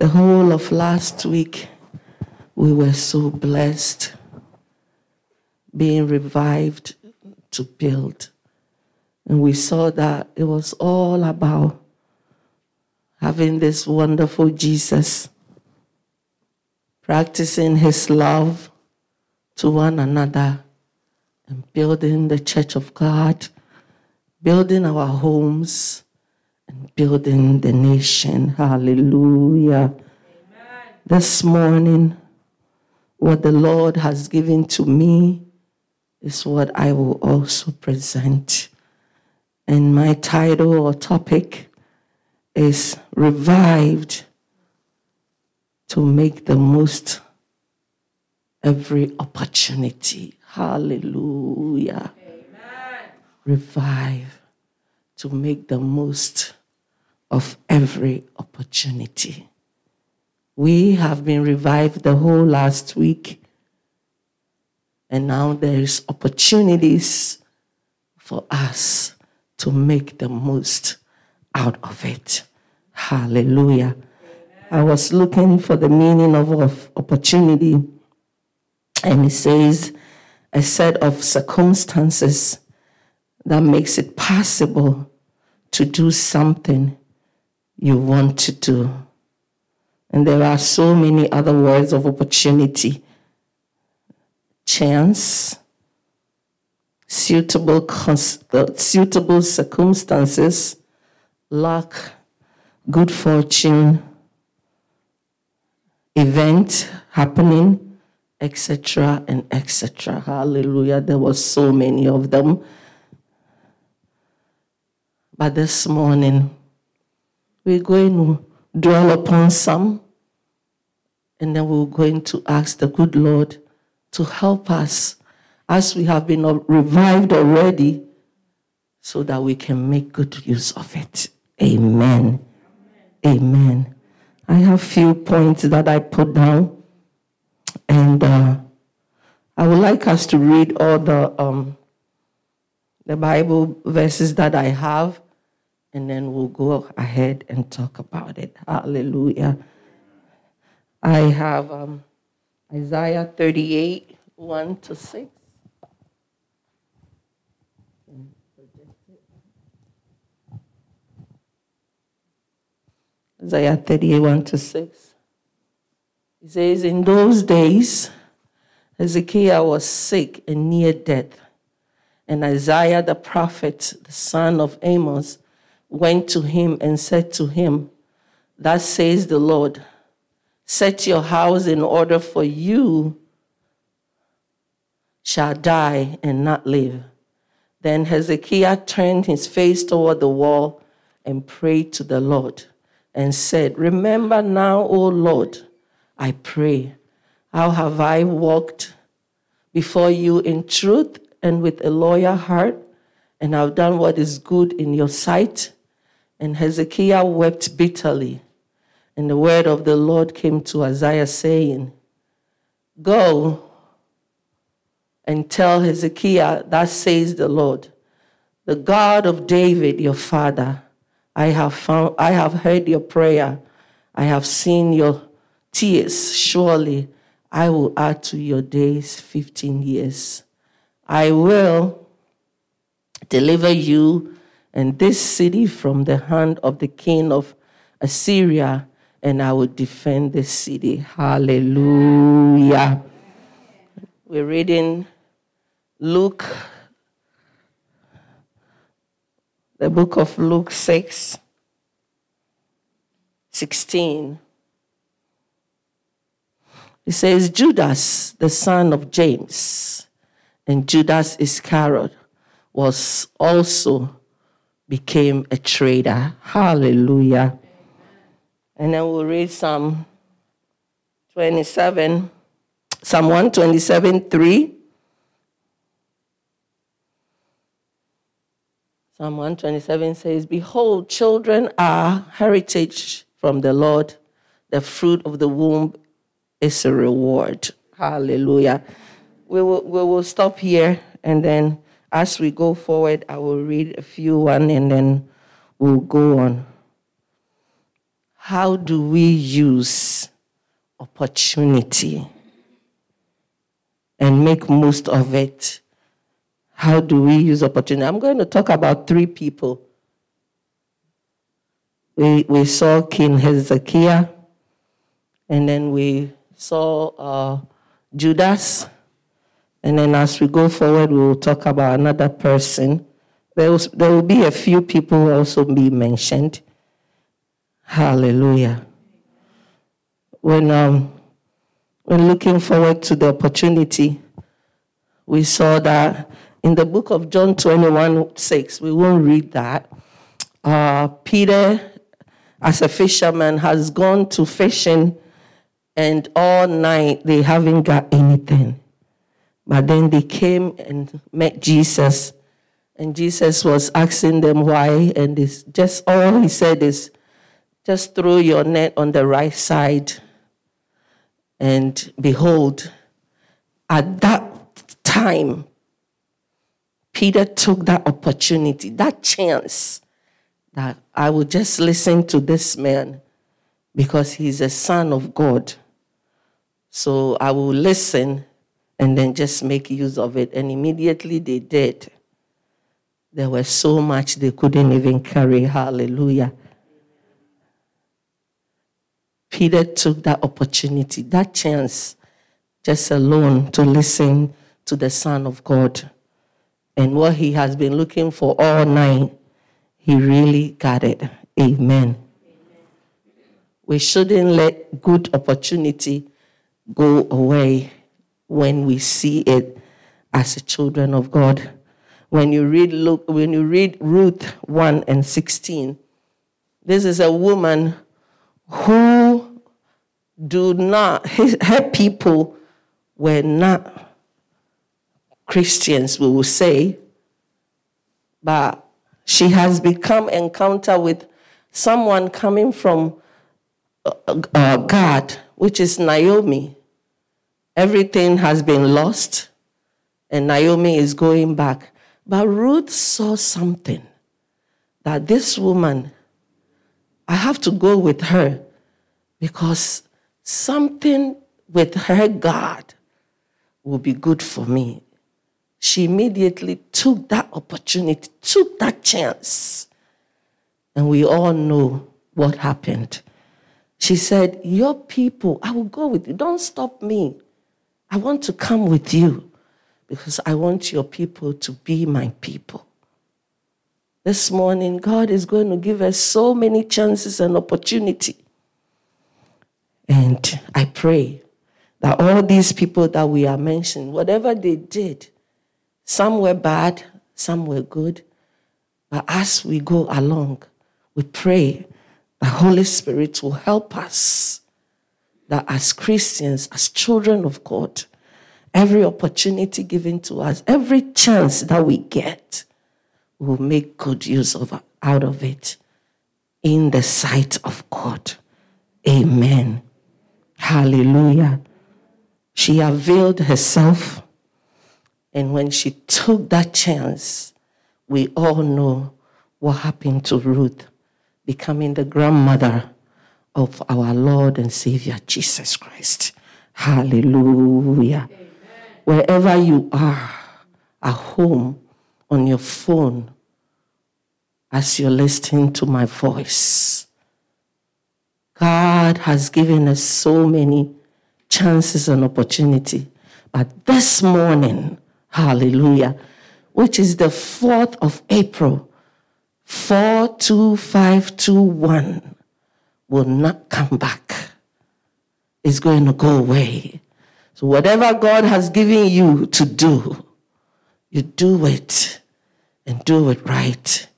The whole of last week, we were so blessed, being revived to build. And we saw that it was all about having this wonderful Jesus, practicing his love to one another, and building the church of God, building our homes, and building the nation. Hallelujah. Amen. This morning, what the Lord has given to me is what I will also present. And my title or topic is Revived to make the most every opportunity. Hallelujah. Amen. Revive to make the most of every opportunity. We have been revived the whole last week, and now there's opportunities for us to make the most out of it. Hallelujah. I was looking for the meaning of, of opportunity, and it says a set of circumstances that makes it possible to do something you want to do. And there are so many other words of opportunity chance, suitable, uh, suitable circumstances, luck, good fortune, event happening, etc., and etc. Hallelujah. There were so many of them. But this morning, we're going to dwell upon some, and then we're going to ask the good Lord to help us as we have been revived already so that we can make good use of it. Amen. Amen. I have few points that I put down, and uh, I would like us to read all the um, the Bible verses that I have and then we'll go ahead and talk about it. Hallelujah. I have um, Isaiah 38, 1 to 6. Isaiah 38, 1 to 6. He says, In those days, Hezekiah was sick and near death, and Isaiah the prophet, the son of Amos, went to him and said to him, Thus says the Lord, set your house in order for you shall die and not live. Then Hezekiah turned his face toward the wall and prayed to the Lord and said, Remember now, O Lord, I pray, how have I walked before you in truth and with a loyal heart, and have done what is good in your sight? And Hezekiah wept bitterly. And the word of the Lord came to Isaiah, saying, Go and tell Hezekiah, Thus says the Lord, the God of David, your father. I have found I have heard your prayer. I have seen your tears. Surely I will add to your days 15 years. I will deliver you and this city from the hand of the king of Assyria, and I will defend this city. Hallelujah. We're reading Luke, the book of Luke 6, 16. It says, Judas, the son of James, and Judas Iscariot was also became a trader. Hallelujah. And then we'll read Psalm 27, Psalm 127, 3. Psalm 127 says, Behold, children are heritage from the Lord. The fruit of the womb is a reward. Hallelujah. We will, we will stop here and then as we go forward, I will read a few one and then we'll go on. how do we use opportunity and make most of it? How do we use opportunity? I'm going to talk about three people. We, we saw King Hezekiah, and then we saw uh, Judas. And then as we go forward, we will talk about another person. There, will be a few people also be mentioned. Hallelujah. When, um, when looking forward to the opportunity, we saw that in the book of John 21 6, we won't read that. Uh, Peter, as a fisherman, has gone to fishing, and all night they haven't got anything. But then they came and met Jesus, and Jesus was asking them why, and it's just all he said is, just throw your net on the right side, and behold, at that time, Peter took that opportunity, that chance, that I will just listen to this man because he's a son of God. So I will listen and then just make use of it. And immediately they did. There was so much they couldn't even carry. Hallelujah. Peter took that opportunity, that chance, just alone to listen to the Son of God. And what he has been looking for all night, he really got it. Amen. We shouldn't let good opportunity go away when we see it as children of God. When you read Luke, when you read Ruth 1 and 16, this is a woman who do not her people were not Christians, we will say, but she has become encounter with someone coming from uh, uh, God, which is Naomi. Everything has been lost, and Naomi is going back. But Ruth saw something that this woman, I have to go with her because something with her God will be good for me. She immediately took that opportunity, took that chance. And we all know what happened. She said, Your people, I will go with you. Don't stop me. I want to come with you because I want your people to be my people. This morning, God is going to give us so many chances and opportunity. And I pray that all these people that we are mentioning, whatever they did, some were bad, some were good. But as we go along, we pray the Holy Spirit will help us that as Christians, as children of God, every opportunity given to us, every chance that we get, we'll make good use of out of it in the sight of God. Amen. Hallelujah. She availed herself, and when she took that chance, we all know what happened to Ruth, becoming the grandmother of our Lord and Savior Jesus Christ. Hallelujah. Amen. Wherever you are, at home, on your phone, as you're listening to my voice, God has given us so many chances and opportunity. But this morning, hallelujah, which is the 4th of April, 42521, will not come back. It's going to go away. So, whatever God has given you to do, you do it and do it right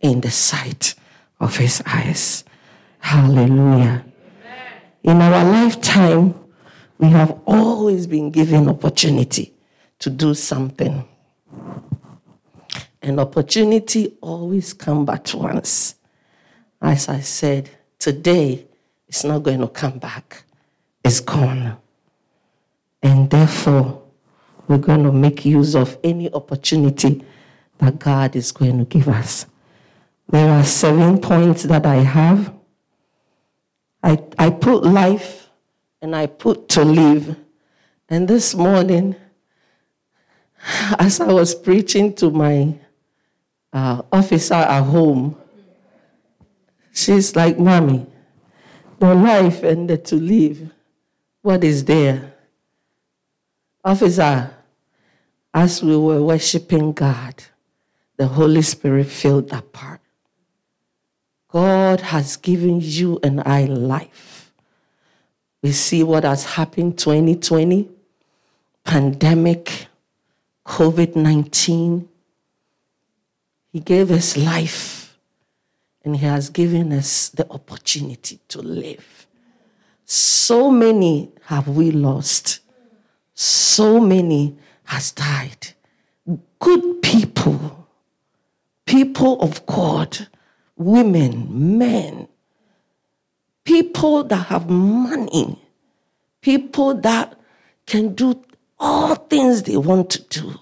in the sight of His eyes. Hallelujah. In our lifetime, we have always been given opportunity to do something. An opportunity always come but once. As I said, today it's not going to come back. It's gone. And therefore, we're going to make use of any opportunity that God is going to give us. There are seven points that I have. I, I put life and I put to live. And this morning, as I was preaching to my uh, officer at home, she's like, Mommy, the life and the to live, what is there? Officer, as we were worshiping God, the Holy Spirit filled that part. God has given you and I life. We see what has happened 2020, pandemic, COVID 19. He gave us life and He has given us the opportunity to live. So many have we lost. So many has died. Good people, people of God, women, men, people that have money, people that can do all things they want to do.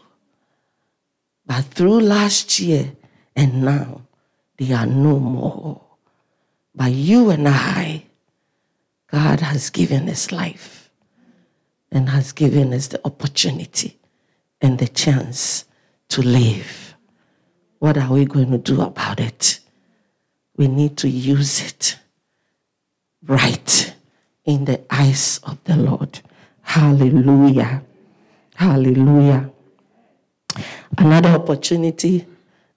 But through last year and now, they are no more. But you and I, God has given us life and has given us the opportunity and the chance to live. What are we going to do about it? We need to use it right in the eyes of the Lord. Hallelujah. Hallelujah. Another opportunity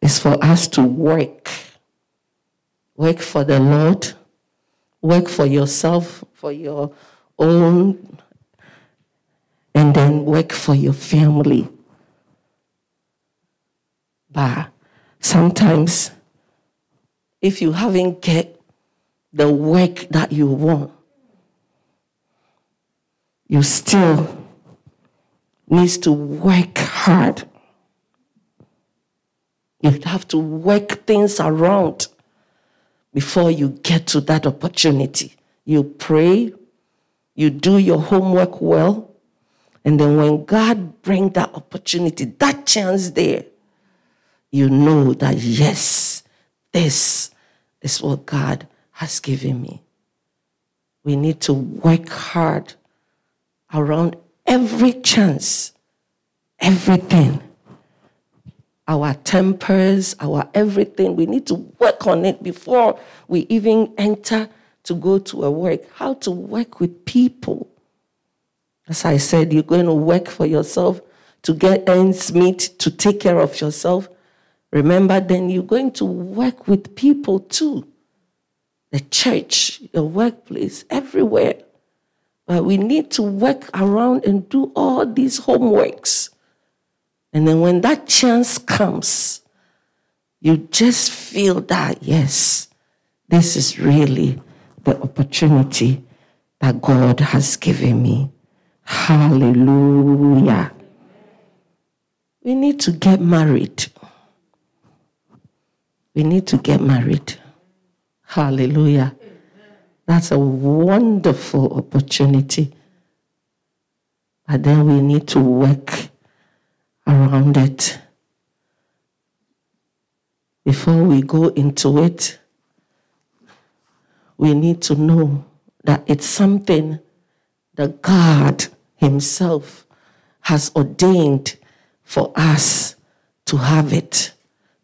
is for us to work. Work for the Lord. Work for yourself, for your own, and then work for your family. But sometimes, if you haven't get the work that you want, you still needs to work hard. You have to work things around before you get to that opportunity. You pray, you do your homework well, and then when God bring that opportunity, that chance there, you know that yes, this is what God has given me. We need to work hard around every chance, everything. Our tempers, our everything, we need to work on it before we even enter to go to a work. How to work with people. As I said, you're going to work for yourself to get ends meet, to take care of yourself. Remember, then you're going to work with people too. The church, your workplace, everywhere. But we need to work around and do all these homeworks. And then when that chance comes, you just feel that, yes, this is really the opportunity that God has given me. Hallelujah. We need to get married we need to get married. Hallelujah. That's a wonderful opportunity. But then we need to work around it. Before we go into it, we need to know that it's something that God Himself has ordained for us to have it.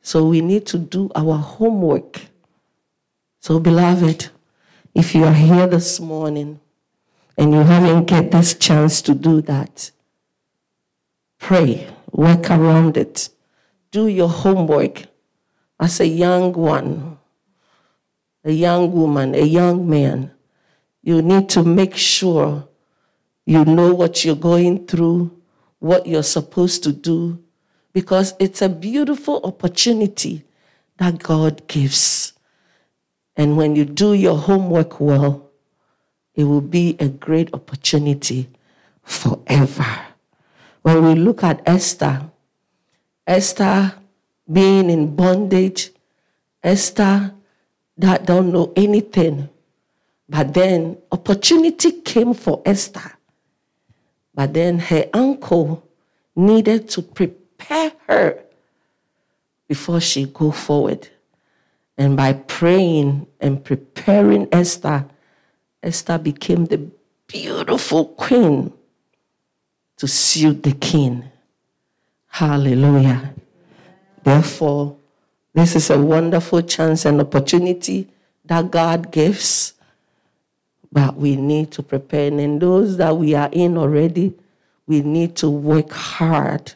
So we need to do our homework. So, beloved, if you are here this morning and you haven't get this chance to do that, pray, work around it, do your homework as a young one, a young woman, a young man. You need to make sure you know what you're going through, what you're supposed to do, because it's a beautiful opportunity that God gives. And when you do your homework well, it will be a great opportunity forever. When we look at Esther, Esther being in bondage, Esther that don't know anything, but then opportunity came for Esther. But then her uncle needed to prepare her before she go forward. And by praying and preparing Esther, Esther became the beautiful queen to suit the king. Hallelujah. Therefore, this is a wonderful chance and opportunity that God gives, but we need to prepare. And those that we are in already, we need to work hard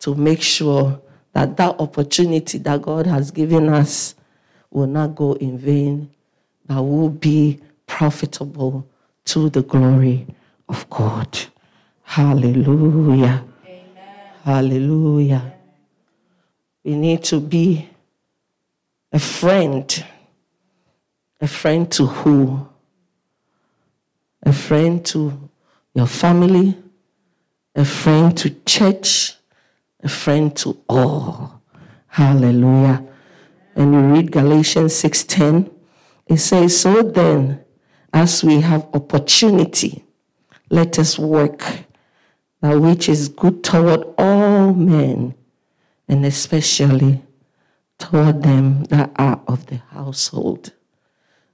to make sure that that opportunity that God has given us will not go in vain, but will be profitable to the glory of God. Hallelujah. Amen. Hallelujah. We need to be a friend. A friend to who? A friend to your family, a friend to church, a friend to all. Hallelujah. And you read Galatians 6:10, it says, So then, as we have opportunity, let us work that which is good toward all men, and especially toward them that are of the household.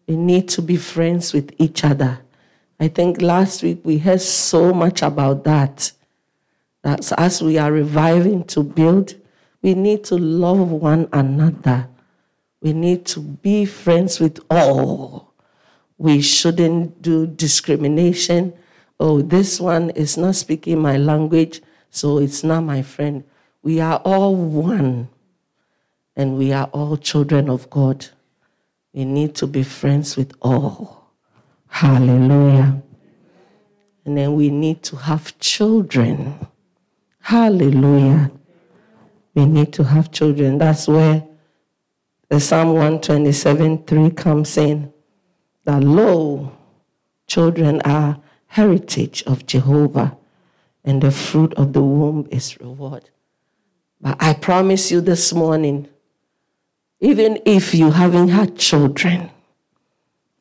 We need to be friends with each other. I think last week we heard so much about that. That as we are reviving to build, we need to love one another. We need to be friends with all. We shouldn't do discrimination. Oh, this one is not speaking my language, so it's not my friend. We are all one, and we are all children of God. We need to be friends with all. Hallelujah. And then we need to have children. Hallelujah. We need to have children. That's where the Psalm 127 3 comes in. That lo, children are heritage of Jehovah, and the fruit of the womb is reward. But I promise you this morning, even if you haven't had children,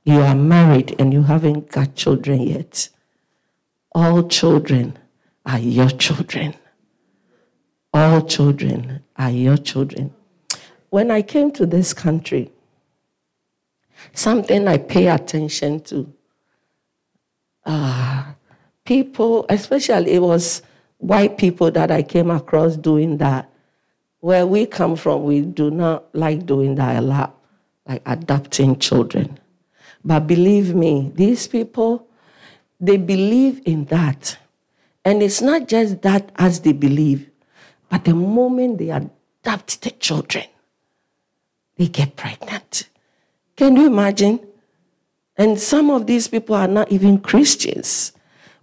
you are married and you haven't got children yet, all children are your children. All children are your children. When I came to this country, something I pay attention to, uh, people, especially it was white people that I came across doing that. Where we come from, we do not like doing that a lot, like adopting children. But believe me, these people, they believe in that. And it's not just that as they believe, but the moment they adopt the children, they get pregnant. Can you imagine? And some of these people are not even Christians.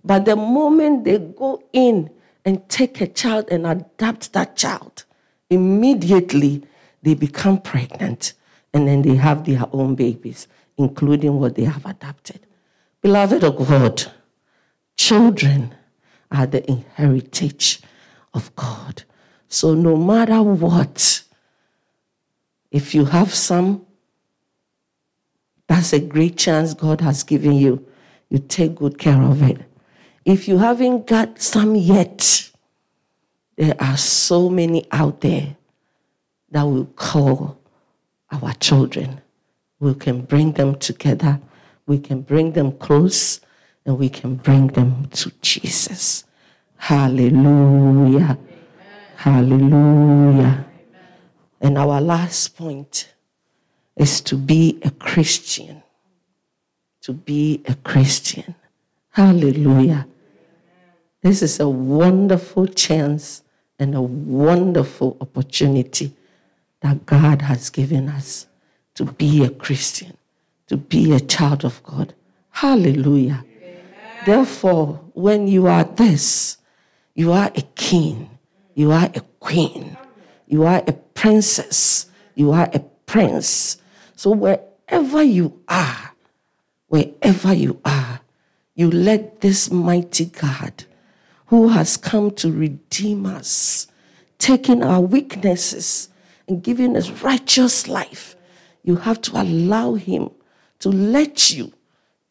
But the moment they go in and take a child and adopt that child, immediately they become pregnant and then they have their own babies, including what they have adopted. Beloved of God, children are the inheritance of God. So no matter what, if you have some, that's a great chance God has given you. You take good care of it. If you haven't got some yet, there are so many out there that will call our children. We can bring them together, we can bring them close, and we can bring them to Jesus. Hallelujah. Amen. Hallelujah. Amen. And our last point is to be a Christian. To be a Christian. Hallelujah. This is a wonderful chance and a wonderful opportunity that God has given us to be a Christian, to be a child of God. Hallelujah. Amen. Therefore, when you are this, you are a king, you are a queen, you are a princess, you are a prince. So wherever you are, wherever you are, you let this mighty God who has come to redeem us, taking our weaknesses and giving us righteous life, you have to allow him to let you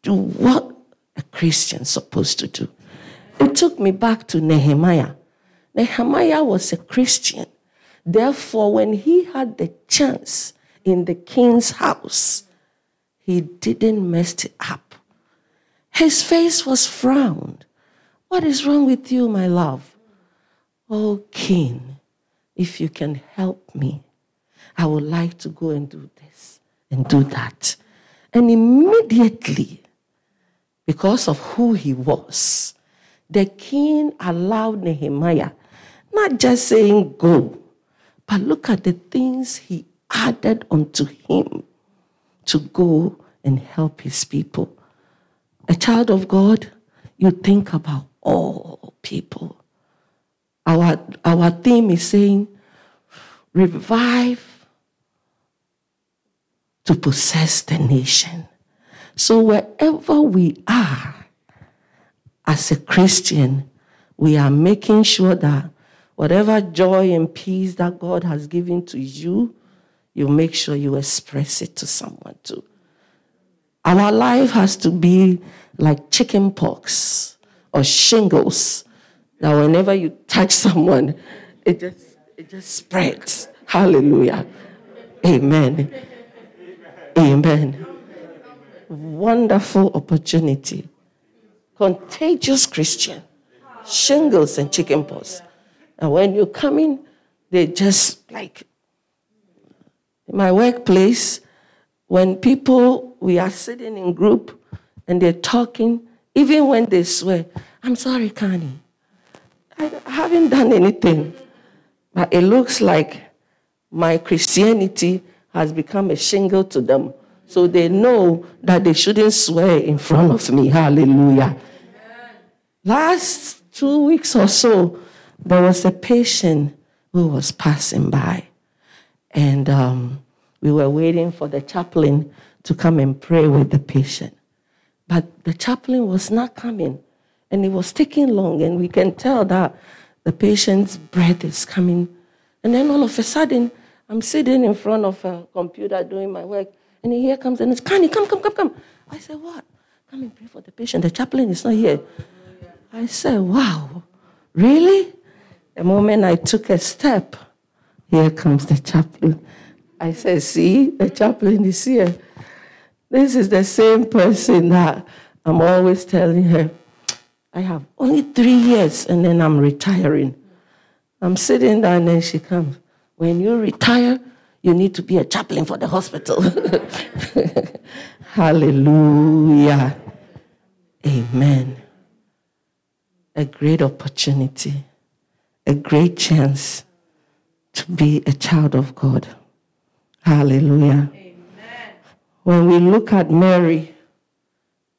do what a Christian's supposed to do. It took me back to Nehemiah. Nehemiah was a Christian. Therefore, when he had the chance in the king's house, he didn't mess it up. His face was frowned. What is wrong with you, my love? Oh, king, if you can help me, I would like to go and do this and do that. And immediately, because of who he was, the king allowed Nehemiah not just saying go, but look at the things he added unto him to go and help his people. A child of God, you think about all people. Our, our theme is saying, revive to possess the nation. So wherever we are as a Christian, we are making sure that whatever joy and peace that God has given to you, you make sure you express it to someone too. Our life has to be like chicken pox or shingles. Now, whenever you touch someone, it just it just spreads. Hallelujah. Amen. Amen. Wonderful opportunity. Contagious Christian. Shingles and chickenpox. And when you come in, they just like my workplace, when people we are sitting in group and they're talking, even when they swear, I'm sorry, Connie. I haven't done anything. But it looks like my Christianity has become a shingle to them. So they know that they shouldn't swear in front of me. Hallelujah. Last two weeks or so, there was a patient who was passing by. And um, we were waiting for the chaplain to come and pray with the patient. But the chaplain was not coming. And it was taking long. And we can tell that the patient's breath is coming. And then all of a sudden, I'm sitting in front of a computer doing my work, and he here comes and it's Connie, come, come, come, come. I said, What? Come and pray for the patient. The chaplain is not here. I said, Wow, really? The moment I took a step, here comes the chaplain. I said, See, the chaplain is here. This is the same person that I'm always telling her, I have only three years and then I'm retiring. I'm sitting down and then she comes. When you retire, you need to be a chaplain for the hospital. Hallelujah. Amen. A great opportunity, a great chance to be a child of God. Hallelujah. Amen. When we look at Mary,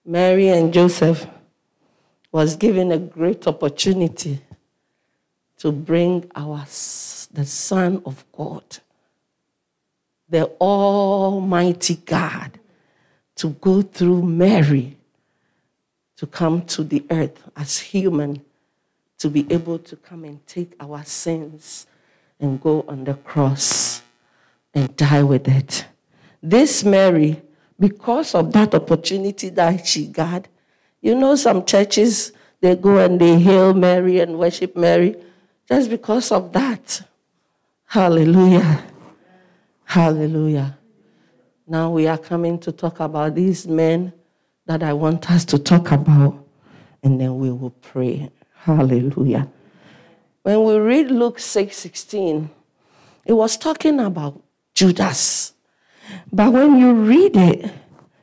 Mary and Joseph was given a great opportunity to bring our the Son of God, the Almighty God, to go through Mary to come to the earth as human, to be able to come and take our sins and go on the cross and die with it. This Mary, because of that opportunity that she got, you know, some churches, they go and they hail Mary and worship Mary just because of that. Hallelujah. Hallelujah. Now we are coming to talk about these men that I want us to talk about, and then we will pray. Hallelujah. When we read Luke 6 16, it was talking about Judas. But when you read it,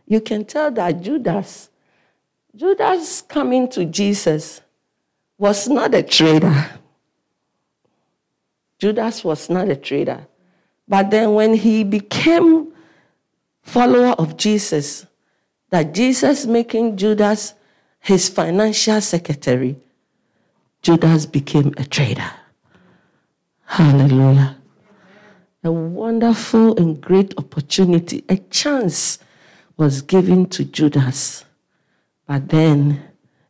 you can tell that Judas, Judas coming to Jesus was not a traitor. Judas was not a traitor. But then when he became follower of Jesus, that Jesus making Judas his financial secretary, Judas became a traitor. Hallelujah. A wonderful and great opportunity, a chance was given to Judas. But then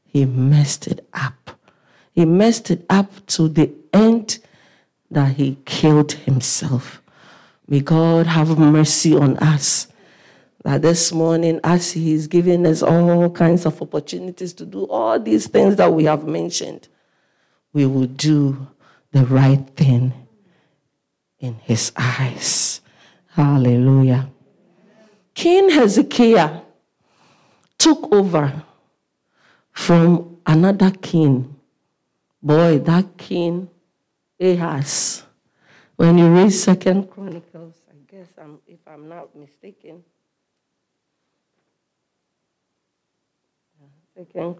he messed it up. He messed it up to the end that he killed himself. May God have mercy on us. That this morning, as he is giving us all kinds of opportunities to do all these things that we have mentioned, we will do the right thing in his eyes. Hallelujah. King Hezekiah took over from another king. Boy, that king, Ahaz. When you read Second Chronicles, I guess I'm, if I'm not mistaken, Second,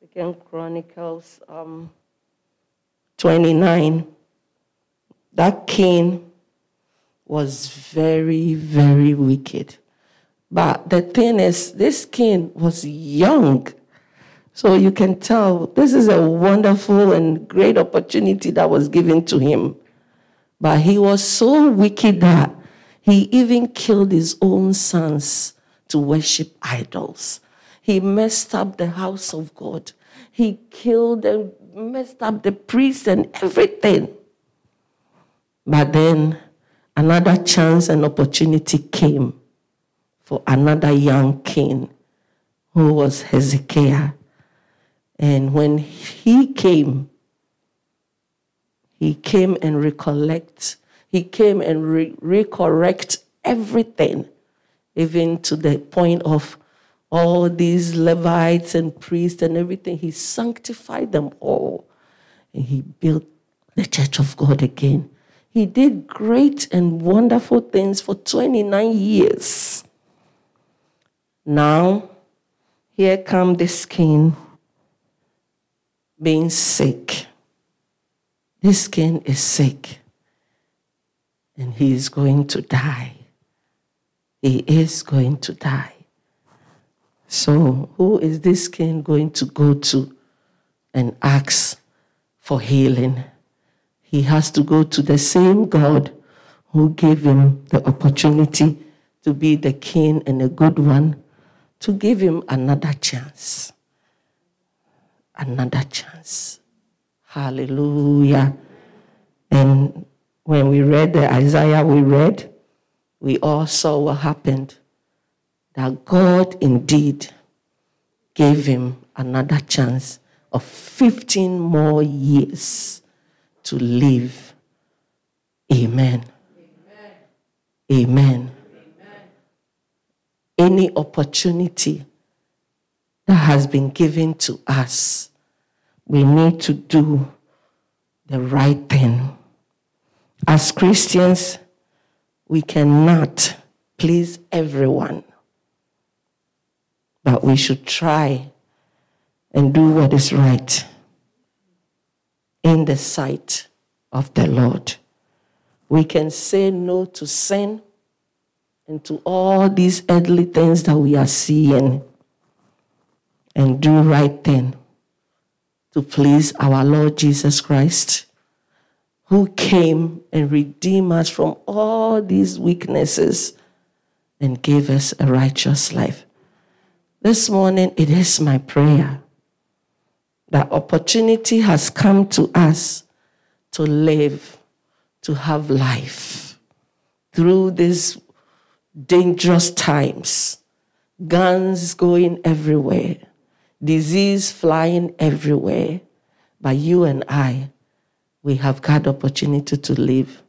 Second Chronicles um, 29, that king was very, very wicked. But the thing is, this king was young. So you can tell this is a wonderful and great opportunity that was given to him. But he was so wicked that he even killed his own sons to worship idols. He messed up the house of God. He killed and messed up the priests and everything. But then another chance and opportunity came for another young king who was Hezekiah. And when he came, he came and recollect. He came and re- recorrect everything, even to the point of all these Levites and priests and everything. He sanctified them all. And he built the church of God again. He did great and wonderful things for 29 years. Now, here come this king being sick. This king is sick and he is going to die. He is going to die. So, who is this king going to go to and ask for healing? He has to go to the same God who gave him the opportunity to be the king and a good one, to give him another chance. Another chance. Hallelujah. And when we read the Isaiah we read, we all saw what happened that God indeed gave him another chance of 15 more years to live. Amen. Amen. Any opportunity that has been given to us, we need to do the right thing. As Christians, we cannot please everyone. But we should try and do what is right in the sight of the Lord. We can say no to sin and to all these earthly things that we are seeing and do right thing to please our Lord Jesus Christ, who came and redeemed us from all these weaknesses and gave us a righteous life. This morning, it is my prayer that opportunity has come to us to live, to have life through these dangerous times, guns going everywhere, disease flying everywhere. But you and I, we have got opportunity to live.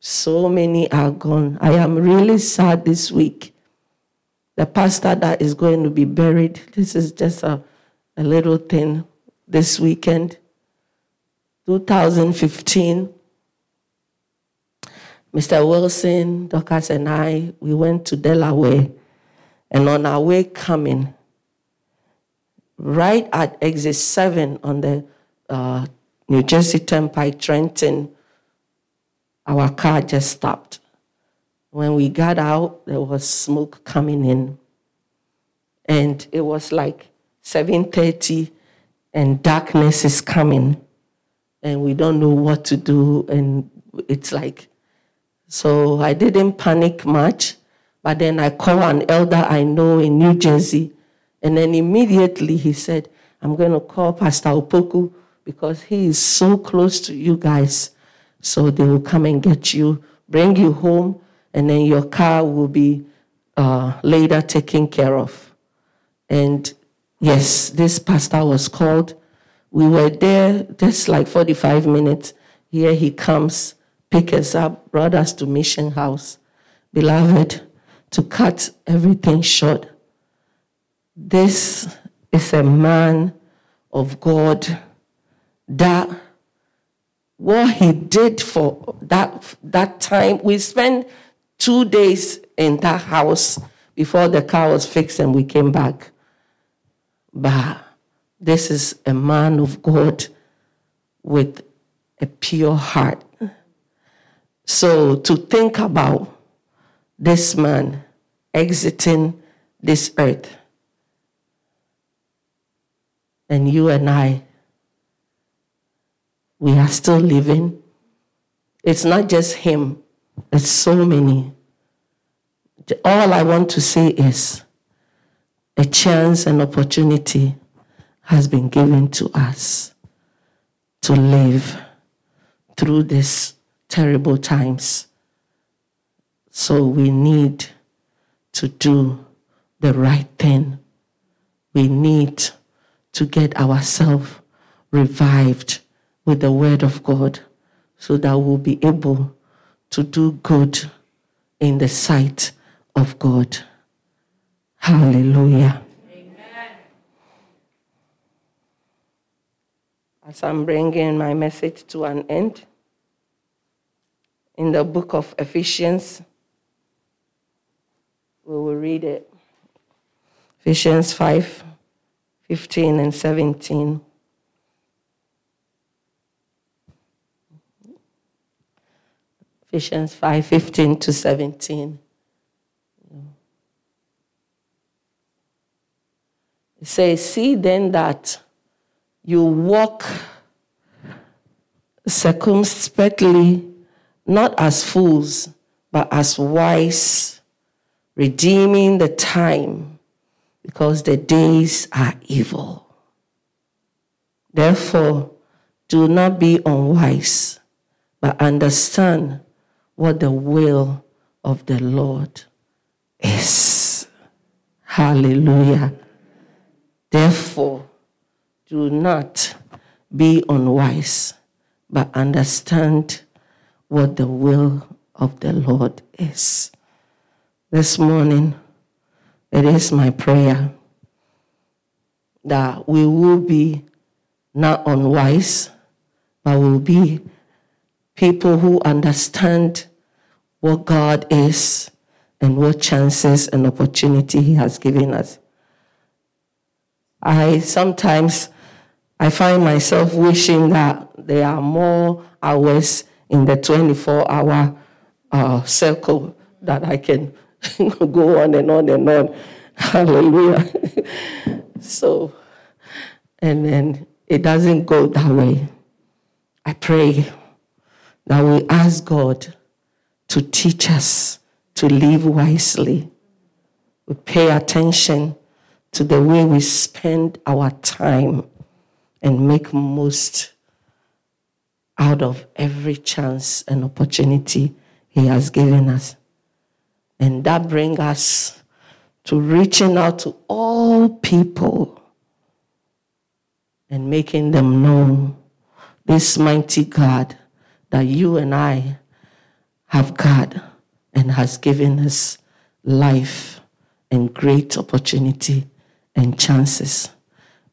So many are gone. I am really sad this week the pastor that is going to be buried. This is just a, a little thing this weekend. 2015, Mr. Wilson, Dorcas, and I, we went to Delaware. And on our way coming, right at exit 7 on the uh, New Jersey Turnpike, Trenton, our car just stopped. When we got out, there was smoke coming in. And it was like 7:30 and darkness is coming. And we don't know what to do and it's like so I didn't panic much, but then I called an elder I know in New Jersey and then immediately he said, I'm going to call Pastor Opoku because he is so close to you guys. So they will come and get you, bring you home, and then your car will be uh, later taken care of. And yes, this pastor was called. We were there just like 45 minutes. Here he comes, pick us up, brought us to Mission House. Beloved, to cut everything short, this is a man of God that what he did for that that time we spent two days in that house before the car was fixed and we came back but this is a man of god with a pure heart so to think about this man exiting this earth and you and i we are still living. It's not just him, it's so many. All I want to say is a chance and opportunity has been given to us to live through these terrible times. So we need to do the right thing. We need to get ourselves revived with the word of God so that we'll be able to do good in the sight of God. Hallelujah. Amen. As I'm bringing my message to an end, in the book of Ephesians, we will read it. Ephesians 5 15 and 17. Ephesians 5 15 to 17. It says, See then that you walk circumspectly, not as fools, but as wise, redeeming the time, because the days are evil. Therefore, do not be unwise, but understand what the will of the Lord is. Hallelujah. Therefore, do not be unwise, but understand what the will of the Lord is. This morning, it is my prayer that we will be not unwise, but will be people who understand what God is and what chances and opportunity He has given us. I sometimes I find myself wishing that there are more hours in the 24 hour uh, circle that I can go on and on and on. Hallelujah. so, and then it doesn't go that way. I pray that we ask God to teach us to live wisely. We pay attention to the way we spend our time and make most out of every chance and opportunity He has given us. And that brings us to reaching out to all people and making them know this mighty God that you and I have God and has given us life and great opportunity and chances.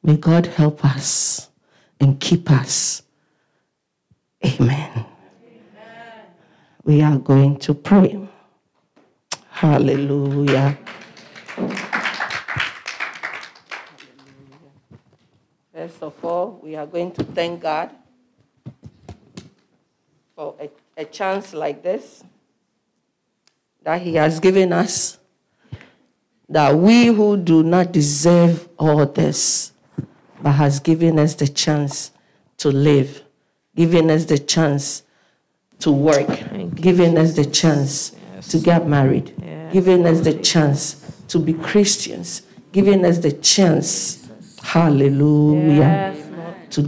May God help us and keep us. Amen. Amen. We are going to pray. Hallelujah. First of all, we are going to thank God for a, a chance like this that He has given us, that we who do not deserve all this, but has given us the chance to live, given us the chance to work, giving us the chance yes. to get married, yes. giving us the chance to be Christians, giving us the chance. Hallelujah. Yes